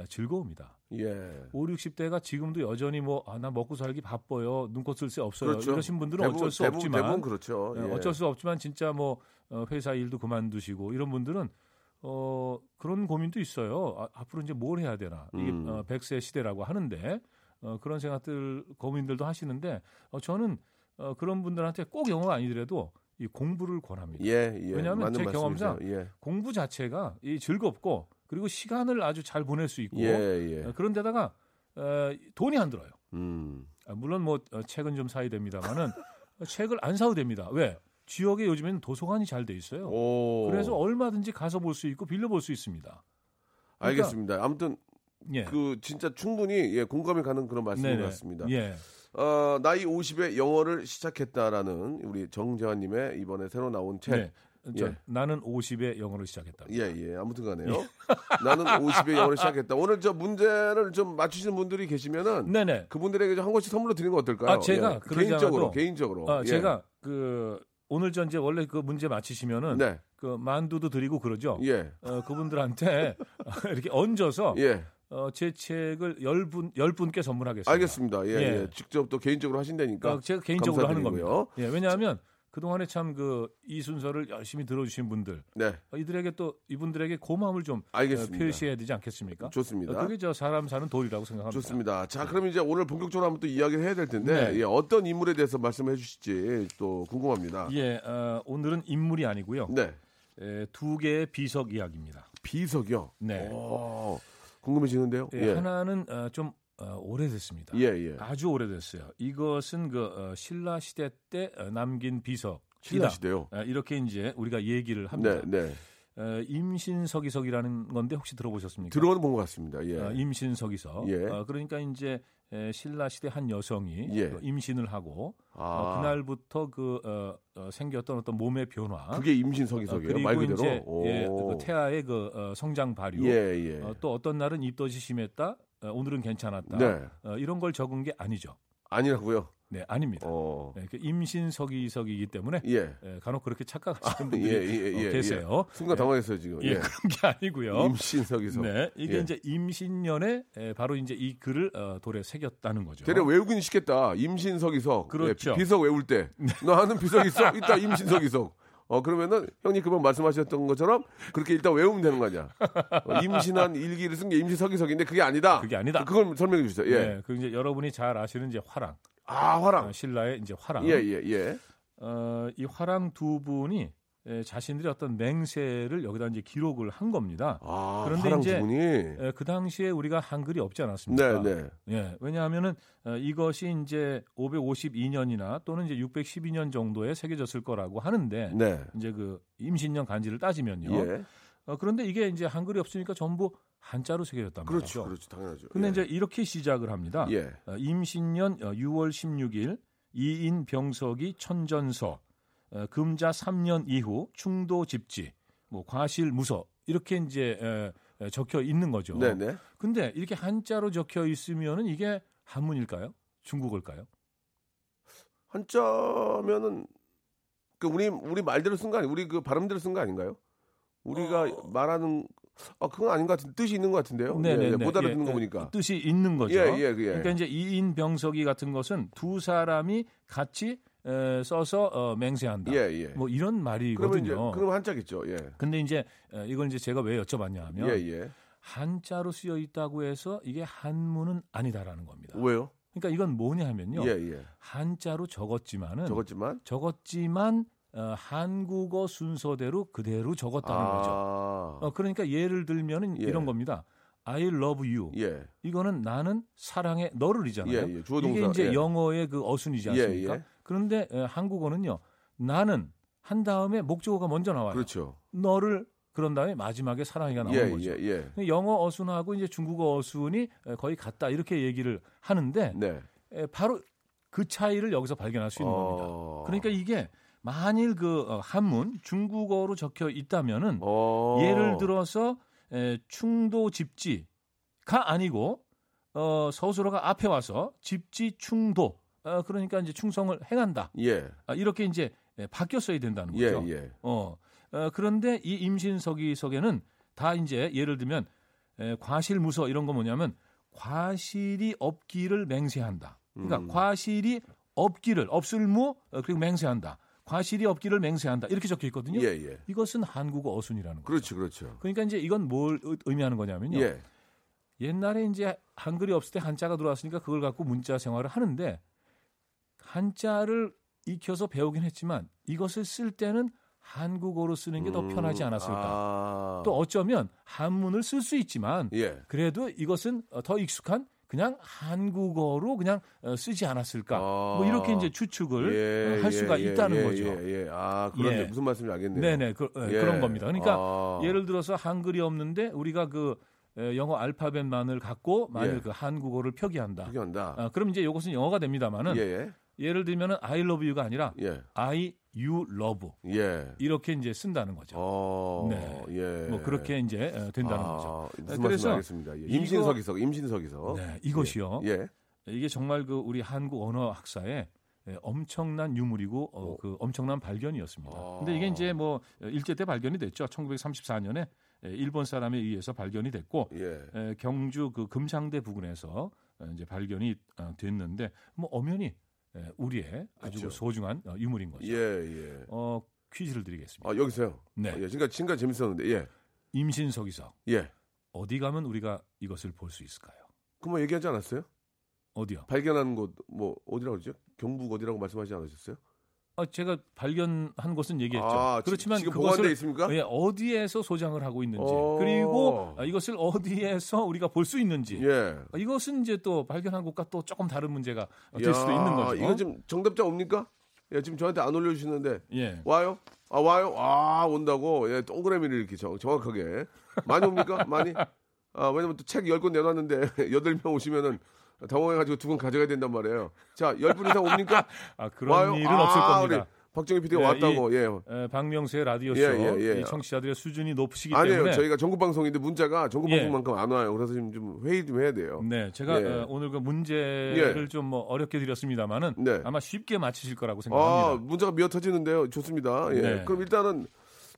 즐거움니다. 예. 5, 60대가 지금도 여전히 뭐, 아, 나 먹고 살기 바빠요. 눈꽃 쓸새 없어요. 그렇죠. 이러신 분들은 대부분, 어쩔 수 대부분, 없지만. 대부분 그렇죠. 예, 예. 어쩔 수 없지만 진짜 뭐, 어, 회사 일도 그만두시고 이런 분들은 어, 그런 고민도 있어요. 아, 앞으로 이제 뭘 해야 되나. 이게 음. 어, 100세 시대라고 하는데 어, 그런 생각들, 고민들도 하시는데 어, 저는 어, 그런 분들한테 꼭 영어가 아니더라도 이 공부를 권합니다. 예, 예. 왜냐하면 제. 경험상 예. 공부 자체가 이 즐겁고 그리고 시간을 아주 잘 보낼 수 있고 예, 예. 어, 그런 데다가 어, 돈이 안 들어요. 음. 아, 물론 뭐 어, 책은 좀 사야 됩니다만은 어, 책을 안 사도 됩니다. 왜? 지역에 요즘에는 도서관이 잘 돼 있어요. 오. 그래서 얼마든지 가서 볼 수 있고 빌려 볼 수 있습니다. 알겠습니다. 아무튼 예. 그 진짜 충분히 예, 공감이 가는 그런 말씀인 것 같습니다. 예. 어, 나이 50에 영어를 시작했다라는 우리 정재환님의 이번에 새로 나온 책. 네. 저, 예. 나는 50에 영어를 시작했다. 예, 예. 아무튼 간에요. 나는 50에 영어를 시작했다. 오늘 저 문제를 좀 맞추시는 분들이 계시면은 네네. 그분들에게 좀한 권씩 선물로 드리는 거 어떨까요? 아, 제가 예. 개인적으로, 개인적으로. 아, 예. 제가 그 오늘 전 이제 원래 그 문제 맞히시면은 네. 그 만두도 드리고 그러죠. 예. 어, 그분들한테 이렇게 얹어서 예. 어, 제 책을 열 분, 열 분께 선물하겠습니다. 알겠습니다. 예, 예. 예. 직접 또 개인적으로 하신다니까. 어, 제가 개인적으로 하는 감사드리고요. 겁니다. 예, 왜냐하면 그동안에 참 그 이 순서를 열심히 들어주신 분들, 네. 어, 이들에게 또 이분들에게 고마움을 좀 어, 알겠습니다. 표시해야 되지 않겠습니까? 좋습니다. 어, 그게 저 사람 사는 도리라고 생각합니다. 좋습니다. 자, 그럼 이제 오늘 본격적으로 한번 또 이야기를 해야 될 텐데 네. 예, 어떤 인물에 대해서 말씀해 주실지 또 궁금합니다. 예, 어, 오늘은 인물이 아니고요. 네. 에, 두 개의 비석 이야기입니다. 비석이요. 네. 오, 궁금해지는데요. 예, 예. 하나는 어, 좀 어, 오래됐습니다. 예, 예. 아주 오래됐어요. 이것은 그 어, 신라 시대 때 어, 남긴 비석. 신라 시대요. 이렇게 이제 우리가 얘기를 합니다. 네, 네. 어, 임신석이석이라는 건데 혹시 들어보셨습니까? 들어는 본것 같습니다. 예. 어, 임신석이석. 예. 어, 그러니까 이제 에, 신라 시대 한 여성이 예. 그 임신을 하고 아, 어, 그날부터 그 어, 어, 생겼던 어떤 몸의 변화. 그게 어, 임신석이석이에요. 그리고 말 그대로. 이제 오. 예, 그 태아의 그 어, 성장 발육. 예, 예. 어, 또 어떤 날은 입덧이 심했다. 어, 오늘은 괜찮았다. 네. 어, 이런 걸 적은 게 아니죠. 아니라고요. 네, 아닙니다. 어. 네, 그 임신석이석이기 때문에 예. 예, 간혹 그렇게 착각하시는 예, 분들이 예, 예, 어, 계세요. 순간 당황했어요, 지금. 예, 예. 그런 게 아니고요. 임신석이석. 네, 이게 예. 이제 임신년에 에, 바로 이제 이 글을 어, 돌에 새겼다는 거죠. 대략 외우긴 쉽겠다. 임신석이석. 그렇죠. 예, 비석 외울 때. 너 아는 비석 있어? 있다, 임신석이석. 어, 그러면은 형님 그만 말씀하셨던 것처럼 그렇게 일단 외우면 되는 거 아니야. 어, 임신한 일기를 쓴 게 임신석이석인데 그게 아니다. 그게 아니다. 그걸 설명해 주세요. 예. 네, 그 이제 여러분이 잘 아시는 이제 화랑, 아, 화랑. 어, 신라의 이제 화랑. 예, 예, 예. 어, 이 화랑 두 분이 에, 자신들의 어떤 맹세를 여기다 이제 기록을 한 겁니다. 아, 그런데 이제- 분이. 에, 그 당시에 우리가 한글이 없지 않았습니까? 네, 네. 예, 왜냐하면은 어, 이것이 이제 552년이나 또는 이제 612년 정도에 새겨졌을 거라고 하는데 네. 이제 그 임신년 간지를 따지면요. 예. 어, 그런데 이게 이제 한글이 없으니까 전부 한자로 새겨졌단 그렇죠. 말이죠. 그렇죠. 당연하죠. 근데 예. 이제 이렇게 시작을 합니다. 예. 어, 임신년 어, 6월 16일 이인 병석이 천전서 어, 금자 3년 이후 충도 집지 뭐 과실 무서 이렇게 이제 적혀 있는 거죠. 네, 네. 근데 이렇게 한자로 적혀 있으면은 이게 한문일까요? 중국어일까요? 한자면은 그 우리 우리 말대로 쓴 거 아니? 우리 그 발음대로 쓴 거 아닌가요? 우리가 말하는 아 그건 아닌 것 같은 뜻이 있는 것 같은데요. 예, 예, 못 알아듣는 거 보니까. 뜻이 있는 거죠. 예, 예, 예. 그러니까 이제 이인 병석이 같은 것은 두 사람이 같이 에, 써서 어, 맹세한다. 예, 예. 뭐 이런 말이거든요. 이제 그럼 한자겠죠. 예. 근데 이제 에, 이걸 이제 제가 왜 여쭤봤냐 하면 예, 예. 한자로 쓰여 있다고 해서 이게 한문은 아니다라는 겁니다. 왜요? 그러니까 이건 뭐냐 하면요. 예, 예. 한자로 적었지만은 적었지만 적었지만 어, 한국어 순서대로 그대로 적었다는 거죠. 아. 어, 그러니까 예를 들면은 예. 이런 겁니다. I love you. 예. 이거는 나는 사랑해 너를이잖아요. 예, 예. 이게 이제 예. 영어의 그 어순이지 예, 않습니까? 예. 그런데 에, 한국어는요. 나는 한 다음에 목적어가 먼저 나와요. 그렇죠. 너를 그런 다음에 마지막에 사랑이가 나오는 예, 거죠. 예, 예. 영어 어순하고 이제 중국어 어순이 에, 거의 같다 이렇게 얘기를 하는데 네. 에, 바로 그 차이를 여기서 발견할 수 있는 겁니다. 어. 그러니까 이게 만일 그 어, 한문 중국어로 적혀 있다면은 어. 예를 들어서 에, 충도 집지가 아니고 어, 서술어가 앞에 와서 집지 충도 어, 그러니까 이제 충성을 행한다 예. 아, 이렇게 이제 에, 바뀌었어야 된다는 예, 거죠. 예. 어, 어, 그런데 이 임신서기석에는 다 이제 예를 들면 에, 과실무서 이런 거 뭐냐면 과실이 없기를 맹세한다. 그러니까 음. 과실이 없기를 없을무 어, 그리고 맹세한다. 과실이 없기를 맹세한다. 이렇게 적혀 있거든요. 예, 예. 이것은 한국어 어순이라는 거죠. 그렇죠, 그렇죠. 그러니까 이제 이건 뭘 의- 의미하는 거냐면요. 예. 옛날에 이제 한글이 없을 때 한자가 들어왔으니까 그걸 갖고 문자 생활을 하는데 한자를 익혀서 배우긴 했지만 이것을 쓸 때는 한국어로 쓰는 게더 편하지 않았을까. 음. 아. 또 어쩌면 한문을 쓸 수 있지만 예. 그래도 이것은 어, 더 익숙한 그냥 한국어로 그냥 어, 쓰지 않았을까. 아. 뭐 이렇게 이제 추측을 예, 어, 할 예, 수가 예, 있다는 예, 거죠. 예, 예. 아, 그런데 예. 무슨 말씀인지 알겠네요. 네네 그. 그런 겁니다. 그러니까 아. 예를 들어서 한글이 없는데 우리가 그 에, 영어 알파벳만을 갖고 만일 예. 그 한국어를 표기한다. 표기한다. 아, 그럼 이제 이것은 영어가 됩니다만은 예, 예. 예를 들면은 I love you가 아니라 예. I you love 예. 이렇게 이제 쓴다는 거죠. 어. 네. 예. 뭐 그렇게 이제 어, 된다는 아, 거죠. 그래서 알겠습니다. 예. 임신석이석, 임신석이석. 네, 이것이요. 예. 이게 정말 그 우리 한국 언어 학사에 예, 엄청난 유물이고 어, 오. 그 엄청난 발견이었습니다. 아. 근데 이게 이제 뭐 일제 때 발견이 됐죠. 1934년에 일본 사람에 의해서 발견이 됐고 예. 에, 경주 그 금창대 부근에서 어, 이제 발견이 어, 됐는데 뭐 엄연히 에, 우리의 아주 그렇죠. 그 소중한 어, 유물인 거죠. 예, 예. 어, 퀴즈를 드리겠습니다. 아, 여기서요. 네. 예, 지금까지 지금까지 재밌었는데. 예. 임신석이석 예. 어디 가면 우리가 이것을 볼 수 있을까요? 그뭐 얘기하지 않았어요? 어디요? 발견한 곳 뭐 어디라고 그러죠? 경북 어디라고 말씀하지 않으셨어요? 아, 제가 발견한 곳은 얘기했죠. 아, 지- 그렇지만 지금 그것을 있습니까? 예, 어디에서 소장을 하고 있는지 어. 그리고 아, 이것을 어디에서 우리가 볼 수 있는지 예. 아, 이것은 이제 또 발견한 곳과 또 조금 다른 문제가 될 야, 수도 있는 거죠. 이거 지금 정답자 옵니까? 예, 지금 저한테 안 올려주시는데 예. 와요? 아 와요? 아 온다고? 예, 동그라미를 이렇게 정, 정확하게 많이 옵니까? 많이? 아 왜냐면 또 책 열 권 내놨는데 여덟 명 오시면은 당황해가지고 두권 가져가야 된단 말이에요. 자, 열 분 이상 옵니까? 아, 그런 와요? 일은 아, 없을 겁니다. 박정희 PD가 예, 왔다고. 예. 에, 박명수의 라디오쇼 예, 예, 예. 이 청취자들의 수준이 높으시기 아니에요. 때문에 저희가 전국 방송인데 문자가 전국 예. 방송만큼 안 와요. 그래서 지금 좀 회의 좀 해야 돼요. 네, 제가 예. 어, 오늘 그 문제를 예. 좀뭐 어렵게 드렸습니다만은 네. 아마 쉽게 맞히실 거라고 아, 생각합니다. 문자가 미어 터지는데요. 좋습니다. 예. 네. 그럼 일단은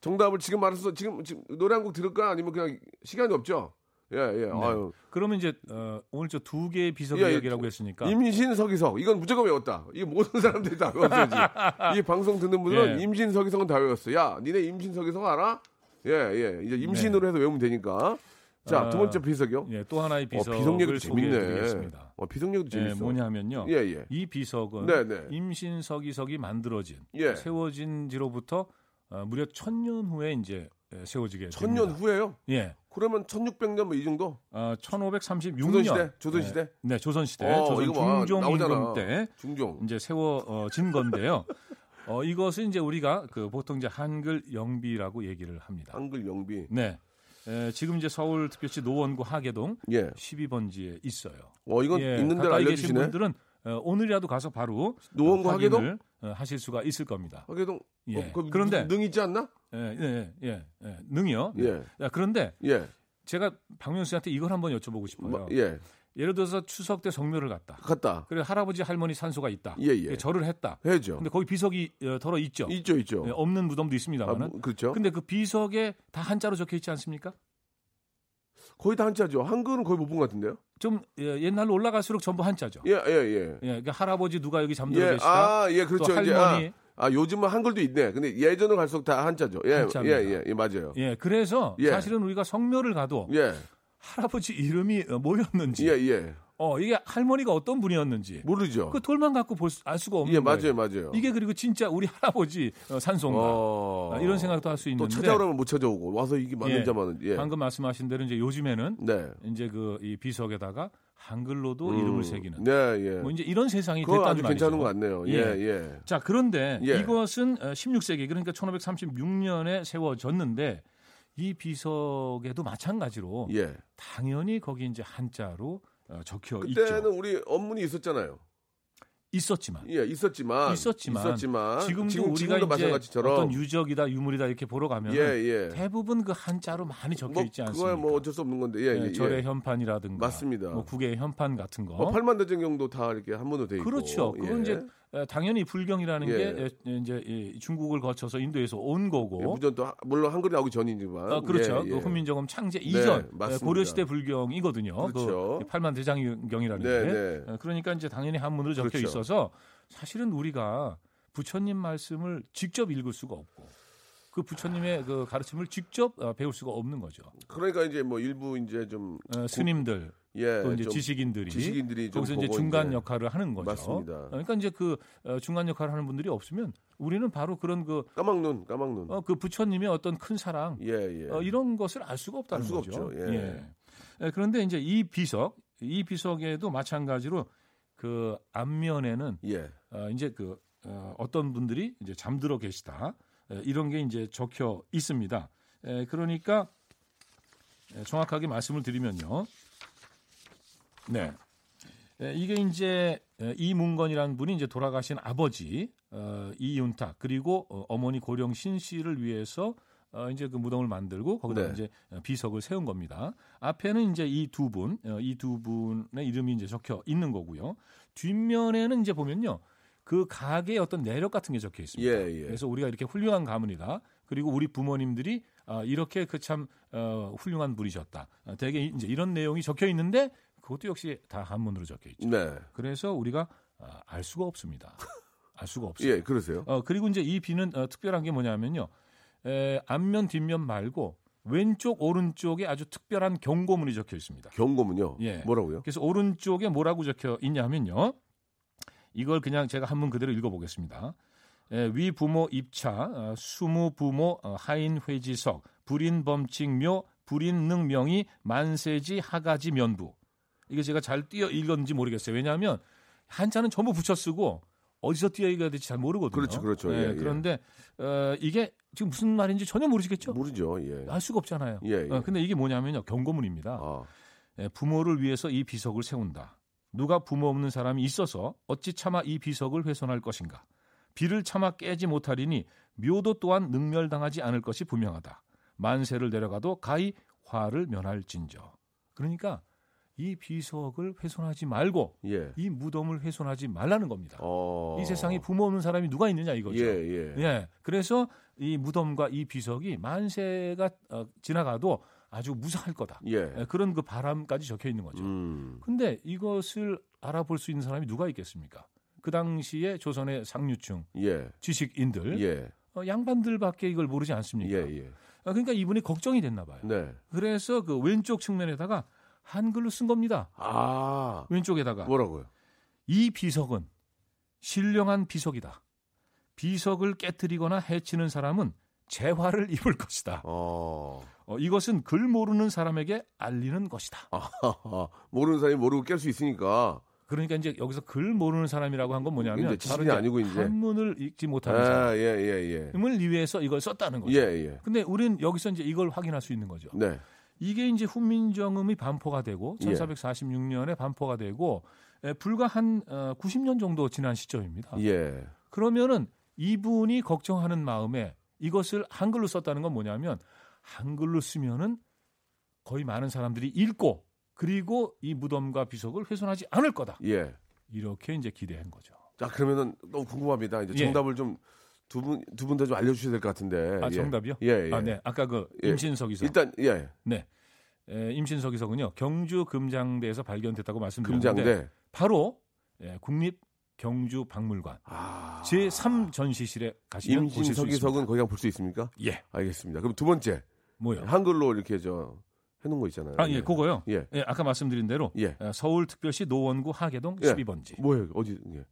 정답을 지금 말해서 지금, 지금 노래 한 곡 들을까? 아니면 그냥 시간이 없죠? 예, 예. 아유. 그러면 이제 어, 오늘 저 두 개의 비석 예, 예. 이야기라고 했으니까 임신 서기석. 이건 무조건 외웠다. 이게 모든 사람들이 다 외웠어야지. 이 방송 듣는 분들은 예. 임신 서기석은 다 외웠어. 야, 니네 임신 서기석 알아? 예, 예. 이제 임신으로 해서 외우면 되니까. 자, 아, 두 번째 비석이요. 예, 또 하나의 어, 비석을 비석 얘기도 재밌네. 어, 비석 얘기도 예, 재밌어. 뭐냐면요. 예, 예. 이 비석은 네, 네. 임신 서기석이 만들어진 예. 세워진 지로부터 어, 무려 천년 후에 이제 예, 세워지게 천년 됩니다. 후에요? 예. 그러면 1600년 뭐 이 정도? 어, 1536년 조선시대? 조선시대? 네, 네, 조선시대. 어, 조선 이거 봐. 중종. 임금 때 중종. 이제 세워진 건데요. 어, 이것은 이제 우리가 그 보통 이제 한글 영비라고 얘기를 합니다. 한글 영비. 네. 에, 지금 이제 서울특별시 노원구 하계동 예. 12번지에 있어요. 어, 이건 예, 있는 데를 가까이 계신 알려주시네. 분들은 어, 오늘이라도 가서 바로 노원구 어, 하계동? 어, 하실 수가 있을 겁니다. 하계동. 예. 어, 그 그런데- 능 있지 않나? 예, 예, 예, 예. 능이요. 예. 야, 그런데 예. 제가 박명수한테 이걸 한번 여쭤보고 싶어요. 뭐, 예. 예를 들어서 추석 때 성묘를 갔다. 갔다. 그래 할아버지 할머니 산소가 있다. 예, 예. 절을 했다. 해야죠. 근데 거기 비석이 어, 덜어 있죠. 있죠, 있죠. 예, 없는 무덤도 아, 있습니다만은. 뭐, 그렇죠. 근데 그 비석에 다 한자로 적혀 있지 않습니까? 거의 다 한자죠. 한글은 거의 못 본 것 같은데요. 좀 예, 옛날로 올라갈수록 전부 한자죠. 예, 예, 예. 예, 그러니까 할아버지 누가 여기 잠들어 예, 계시다. 아, 예, 그렇죠. 할머니. 아, 아, 요즘은 한글도 있네. 근데 예전은 갈수록 다 한자죠. 예, 한자입니다. 예, 예, 예, 맞아요. 예, 그래서 예. 사실은 우리가 성묘를 가도 예, 할아버지 이름이 어, 뭐였는지, 예, 예. 어 이게 할머니가 어떤 분이었는지 모르죠. 그 돌만 갖고 볼알 수가 없는 예, 거예요. 맞아요, 맞아요. 이게 그리고 진짜 우리 할아버지 어, 산소인가 어... 아, 이런 생각도 할수또 있는데 찾아오려면 못 찾아오고 와서 이게 맞는지 예. 만은 예. 방금 말씀하신 대로 이제 요즘에는 네. 이제 그 이 비석에다가 한글로도 음, 이름을 새기는 네, 예. 뭐 이제 이런 세상이 됐다는 아주 말이죠. 괜찮은 것 같네요. 예, 예. 예. 자, 그런데 예. 이것은 16세기 그러니까 1536년에 세워졌는데 이 비석에도 마찬가지로 예. 당연히 거기 이제 한자로 어, 적혀 그때는 있죠. 우리 언문이 있었잖아요. 있었지만 예, 있었지만 있었지만, 있었지만 지금도 지금, 우리가 지금도 이제 마찬가지처럼 어떤 유적이다 유물이다 이렇게 보러 가면 예, 예. 대부분 그 한자로 많이 적혀 뭐 있지 않습니까? 그거야 뭐 어쩔 수 없는 건데. 예, 예, 예, 절의 예. 현판이라든가 맞습니다. 뭐 국의 현판 같은 거 뭐 팔만대장경도 다 이렇게 한문으로 돼 있고. 그렇죠. 그건 예. 이제 에, 당연히 불경이라는 예. 게 에, 이제 이 중국을 거쳐서 인도에서 온 거고 예, 무전 또 하- 물론 한글이 나오기 전이지만. 어, 그렇죠. 예, 그 예. 훈민정음 창제 이전 맞습니다. 고려 시대 불경이거든요. 그렇죠. 그 팔만 대장경이라는 네, 게. 네. 어, 그러니까 이제 당연히 한문으로 적혀 그렇죠. 있어서 사실은 우리가 부처님 말씀을 직접 읽을 수가 없고 그 부처님의 그 가르침을 직접 어, 배울 수가 없는 거죠. 그러니까 이제 뭐 일부 이제 좀 어, 스님들 예, 또 이제 좀 지식인들이 지식인들이 좀 거기서 이제 중간 이제 역할을 하는 거죠. 맞습니다. 어, 그러니까 이제 그 어, 중간 역할을 하는 분들이 없으면 우리는 바로 그런 그, 까막눈, 까막눈. 어, 그 부처님의 어떤 큰 사랑 예, 예. 어, 이런 것을 알 수가 없다는 알 수가 거죠. 없죠. 예. 예, 그런데 이제 이 비석, 이 비석에도 마찬가지로 그 앞면에는 예. 어, 이제 그 어, 어떤 분들이 이제 잠들어 계시다 에, 이런 게 이제 적혀 있습니다. 에, 그러니까 에, 정확하게 말씀을 드리면요, 네, 에, 이게 이제 에, 이문건이라는 분이 이제 돌아가신 아버지 어, 이윤탁 그리고 어, 어머니 고령신 씨를 위해서 어, 이제 그 무덤을 만들고 거기다 네. 이제 비석을 세운 겁니다. 앞에는 이제 이 두 분, 어, 이두 분의 이름이 이제 적혀 있는 거고요. 뒷면에는 이제 보면요. 그 가게의 어떤 내력 같은 게 적혀 있습니다. 예, 예. 그래서 우리가 이렇게 훌륭한 가문이다. 그리고 우리 부모님들이 아, 이렇게 그 참 어, 훌륭한 분이셨다. 아, 되게 이제 이런 내용이 적혀 있는데 그것도 역시 다 한문으로 적혀 있죠. 네. 그래서 우리가 아, 알 수가 없습니다. 알 수가 없어요. 예, 그러세요. 어, 그리고 이제 이 비는 어, 특별한 게 뭐냐면요. 에, 앞면 뒷면 말고 왼쪽 오른쪽에 아주 특별한 경고문이 적혀 있습니다. 경고문요. 예. 뭐라고요? 그래서 오른쪽에 뭐라고 적혀 있냐면요. 이걸 그냥 제가 한문 그대로 읽어보겠습니다. 에, 위 부모 입차, 어, 수무 부모 어, 하인 회지석, 불인 범칙묘, 불인 능명이 만세지 하가지 면부. 이게 제가 잘 띄어 읽었는지 모르겠어요. 왜냐하면 한자는 전부 붙여 쓰고 어디서 띄어 읽어야 될지 잘 모르거든요. 그렇죠, 그렇죠. 예, 예. 그런데 어, 이게 지금 무슨 말인지 전혀 모르시겠죠? 모르죠. 예. 알 수가 없잖아요. 예, 예. 어, 근데 이게 뭐냐면요. 경고문입니다. 아, 예, 부모를 위해서 이 비석을 세운다. 누가 부모 없는 사람이 있어서 어찌 차마 이 비석을 훼손할 것인가? 비를 차마 깨지 못하리니 묘도 또한 능멸당하지 않을 것이 분명하다. 만세를 내려가도 가히 화를 면할진저. 그러니까 이 비석을 훼손하지 말고 예. 이 무덤을 훼손하지 말라는 겁니다. 어. 이 세상에 부모 없는 사람이 누가 있느냐 이거죠. 예, 예. 예. 그래서 이 무덤과 이 비석이 만세가 어, 지나가도 아주 무사할 거다. 예. 예, 그런 그 바람까지 적혀 있는 거죠. 음. 근데 이것을 알아볼 수 있는 사람이 누가 있겠습니까? 그 당시에 조선의 상류층 예. 지식인들 예. 어, 양반들밖에 이걸 모르지 않습니까? 아, 그러니까 이분이 걱정이 됐나 봐요. 네. 그래서 그 왼쪽 측면에다가 한글로 쓴 겁니다. 아. 왼쪽에다가 뭐라고요? 이 비석은 신령한 비석이다. 비석을 깨뜨리거나 해치는 사람은 재화를 입을 것이다. 어. 어, 이것은 글 모르는 사람에게 알리는 것이다. 아하하. 모르는 사람이 모르고 깰 수 있으니까. 그러니까 이제 여기서 글 모르는 사람이라고 한 건 뭐냐면 지식이 아니고 이제. 한문을 읽지 못하는 사람을 아, 예, 예, 예. 위해서 이걸 썼다는 거죠. 예, 예. 근데 우리는 여기서 이제 이걸 확인할 수 있는 거죠. 네. 이게 이제 훈민정음이 반포가 되고 예. 1446년에 반포가 되고 에, 불과 한 어, 90년 정도 지난 시점입니다. 예. 그러면은 이분이 걱정하는 마음에 이것을 한글로 썼다는 건 뭐냐면 한글로 쓰면은 거의 많은 사람들이 읽고 그리고 이 무덤과 비석을 훼손하지 않을 거다. 예. 이렇게 이제 기대한 거죠. 자, 그러면은 너무 궁금합니다. 이제 예. 정답을 좀 두 분, 두 분 다 좀 알려주셔야 될 것 같은데. 아 예. 정답이요? 예, 예. 아, 네. 아까 그 예. 임신석 이석. 일단, 예. 네. 에, 임신석 이석은요. 경주 금장대에서 발견됐다고 말씀드렸는데 금장대. 바로 예, 국립 경주 박물관 아. 제3 전시실에 가시면 있습니다. 임신석 이석은 거기 볼수 있습니까? 예. 알겠습니다. 그럼 두 번째. 뭐요? 한글로 이렇게 저 해놓은 거 있잖아요. 아, 예, 그거요. 예. 예, 아까 말씀드린 대로 예. 어, 서울특별시 노원구 하계동 예. 12번지. 뭐예요? 어디? 예.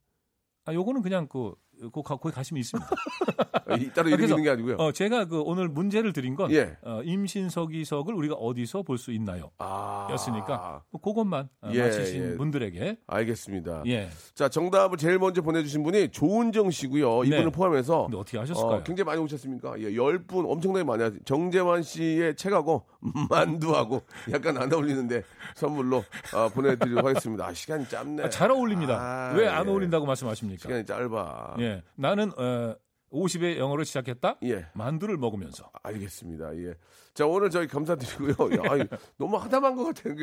아, 요거는 그냥 그 그 가- 거기 관심이 있습니다. 따로 이름이 그래서, 있는 게 아니고요. 어, 제가 그 오늘 문제를 드린 건 예. 어, 임신서기석을 우리가 어디서 볼 수 있나요? 아, 였으니까 그것만 어, 예, 맞히신 예. 분들에게 알겠습니다. 예. 자, 정답을 제일 먼저 보내주신 분이 조은정 씨고요. 이분을 네. 포함해서 어떻게 하셨을까요? 어, 굉장히 많이 오셨습니까? 예, 10분 엄청나게 많이 하죠. 정재환 씨의 책하고 만두하고 약간 안 어울리는데 선물로 어, 보내드리도록 하겠습니다. 아, 시간이 짧네. 아, 잘 어울립니다. 아, 왜안 예. 어울린다고 말씀하십니까? 시간이 짧아. 예. 나는 어, 50의 영어를 시작했다. 예. 만두를 먹으면서. 알겠습니다. 예. 자, 오늘 저희 감사드리고요. 야, 아니, 너무 하담한 것 같아요.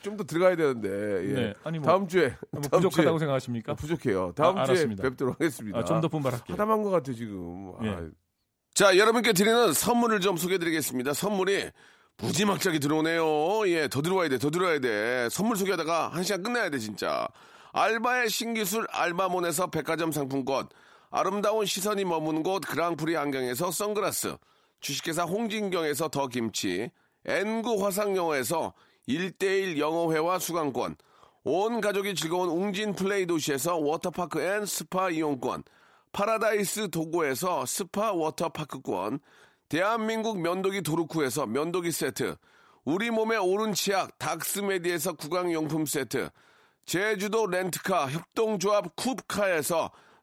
좀더 들어가야 되는데. 예. 네, 아니 뭐, 다음 주에. 뭐 다음 부족하다고 주에 생각하십니까? 어, 부족해요. 다음 아, 주에 알았습니다. 뵙도록 하겠습니다. 아, 좀더 분발할게요. 하담한 것 같아 지금. 아. 예. 자, 여러분께 드리는 선물을 좀 소개해 드리겠습니다. 선물이 무지막지하게 들어오네요. 예, 더 들어와야 돼, 더 들어와야 돼. 선물 소개하다가 한 시간 끝내야 돼, 진짜. 알바의 신기술 알바몬에서 백화점 상품권, 아름다운 시선이 머무는 곳 그랑프리 안경에서 선글라스, 주식회사 홍진경에서 더 김치, N구 화상영어에서 1대1 영어회화 수강권, 온 가족이 즐거운 웅진 플레이 도시에서 워터파크 and 스파 이용권, 파라다이스 도고에서 스파 워터파크권, 대한민국 면도기 도루코에서 면도기 세트, 우리 몸의 오른 치약 닥스메디에서 구강용품 세트, 제주도 렌트카 협동조합 쿱카에서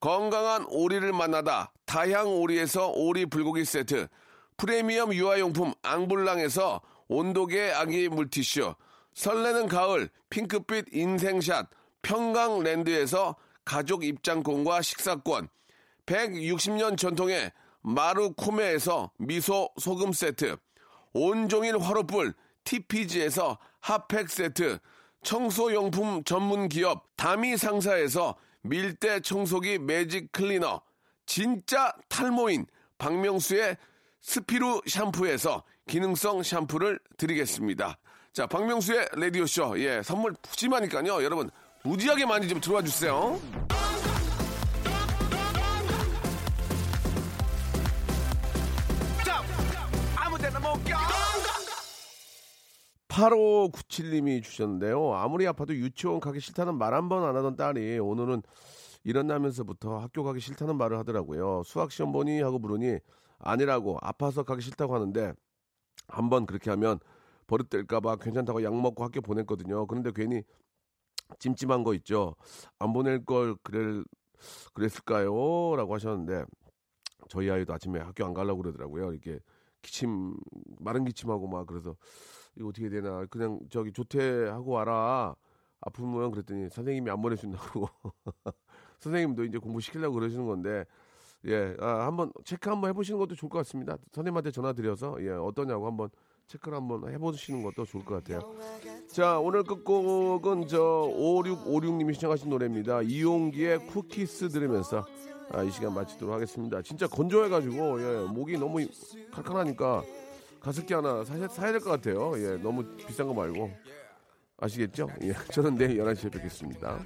건강한 오리를 만나다 다향 오리에서 오리 불고기 세트, 프리미엄 유아용품 앙블랑에서 온도계 아기 물티슈, 설레는 가을 핑크빛 인생샷 평강랜드에서 가족 입장권과 식사권, 160년 전통의 마루코메에서 미소 소금 세트, 온종일 화로불 TPG에서 핫팩 세트, 청소용품 전문 기업 다미 상사에서 밀대 청소기 매직 클리너, 진짜 탈모인 박명수의 스피루 샴푸에서 기능성 샴푸를 드리겠습니다. 자, 박명수의 라디오쇼. 예, 선물 푸짐하니까요. 여러분, 무지하게 많이 좀 들어와 주세요. 8597님이 주셨는데요. 아무리 아파도 유치원 가기 싫다는 말 한 번 안 하던 딸이 오늘은 일어나면서부터 학교 가기 싫다는 말을 하더라고요. 수학 시험 보니 하고 물으니 아니라고 아파서 가기 싫다고 하는데 한 번 그렇게 하면 버릇될까봐 괜찮다고 약 먹고 학교 보냈거든요. 그런데 괜히 찜찜한 거 있죠. 안 보낼 걸 그랬, 그랬을까요? 라고 하셨는데 저희 아이도 아침에 학교 안 가려고 그러더라고요. 이렇게 기침 마른 기침하고 막 그래서 이거 어떻게 되나. 그냥 저기 조퇴하고 와라. 아프면 그랬더니 선생님이 안 보내준다고. 선생님도 이제 공부 시키려고 그러시는 건데 예 아, 한번 체크 한번 해보시는 것도 좋을 것 같습니다. 선생님한테 전화 드려서 예 어떠냐고 한번 체크를 한번 해보시는 것도 좋을 것 같아요. 자 오늘 끝곡은 저 5656님이 신청하신 노래입니다. 이용기의 쿠키스 들으면서 아, 이 시간 마치도록 하겠습니다. 진짜 건조해가지고 예 목이 너무 칼칼하니까 가습기 하나 사야, 사야 될 것 같아요. 예, 너무 비싼 거 말고. 아시겠죠? 예, 저는 내일 11시에 뵙겠습니다.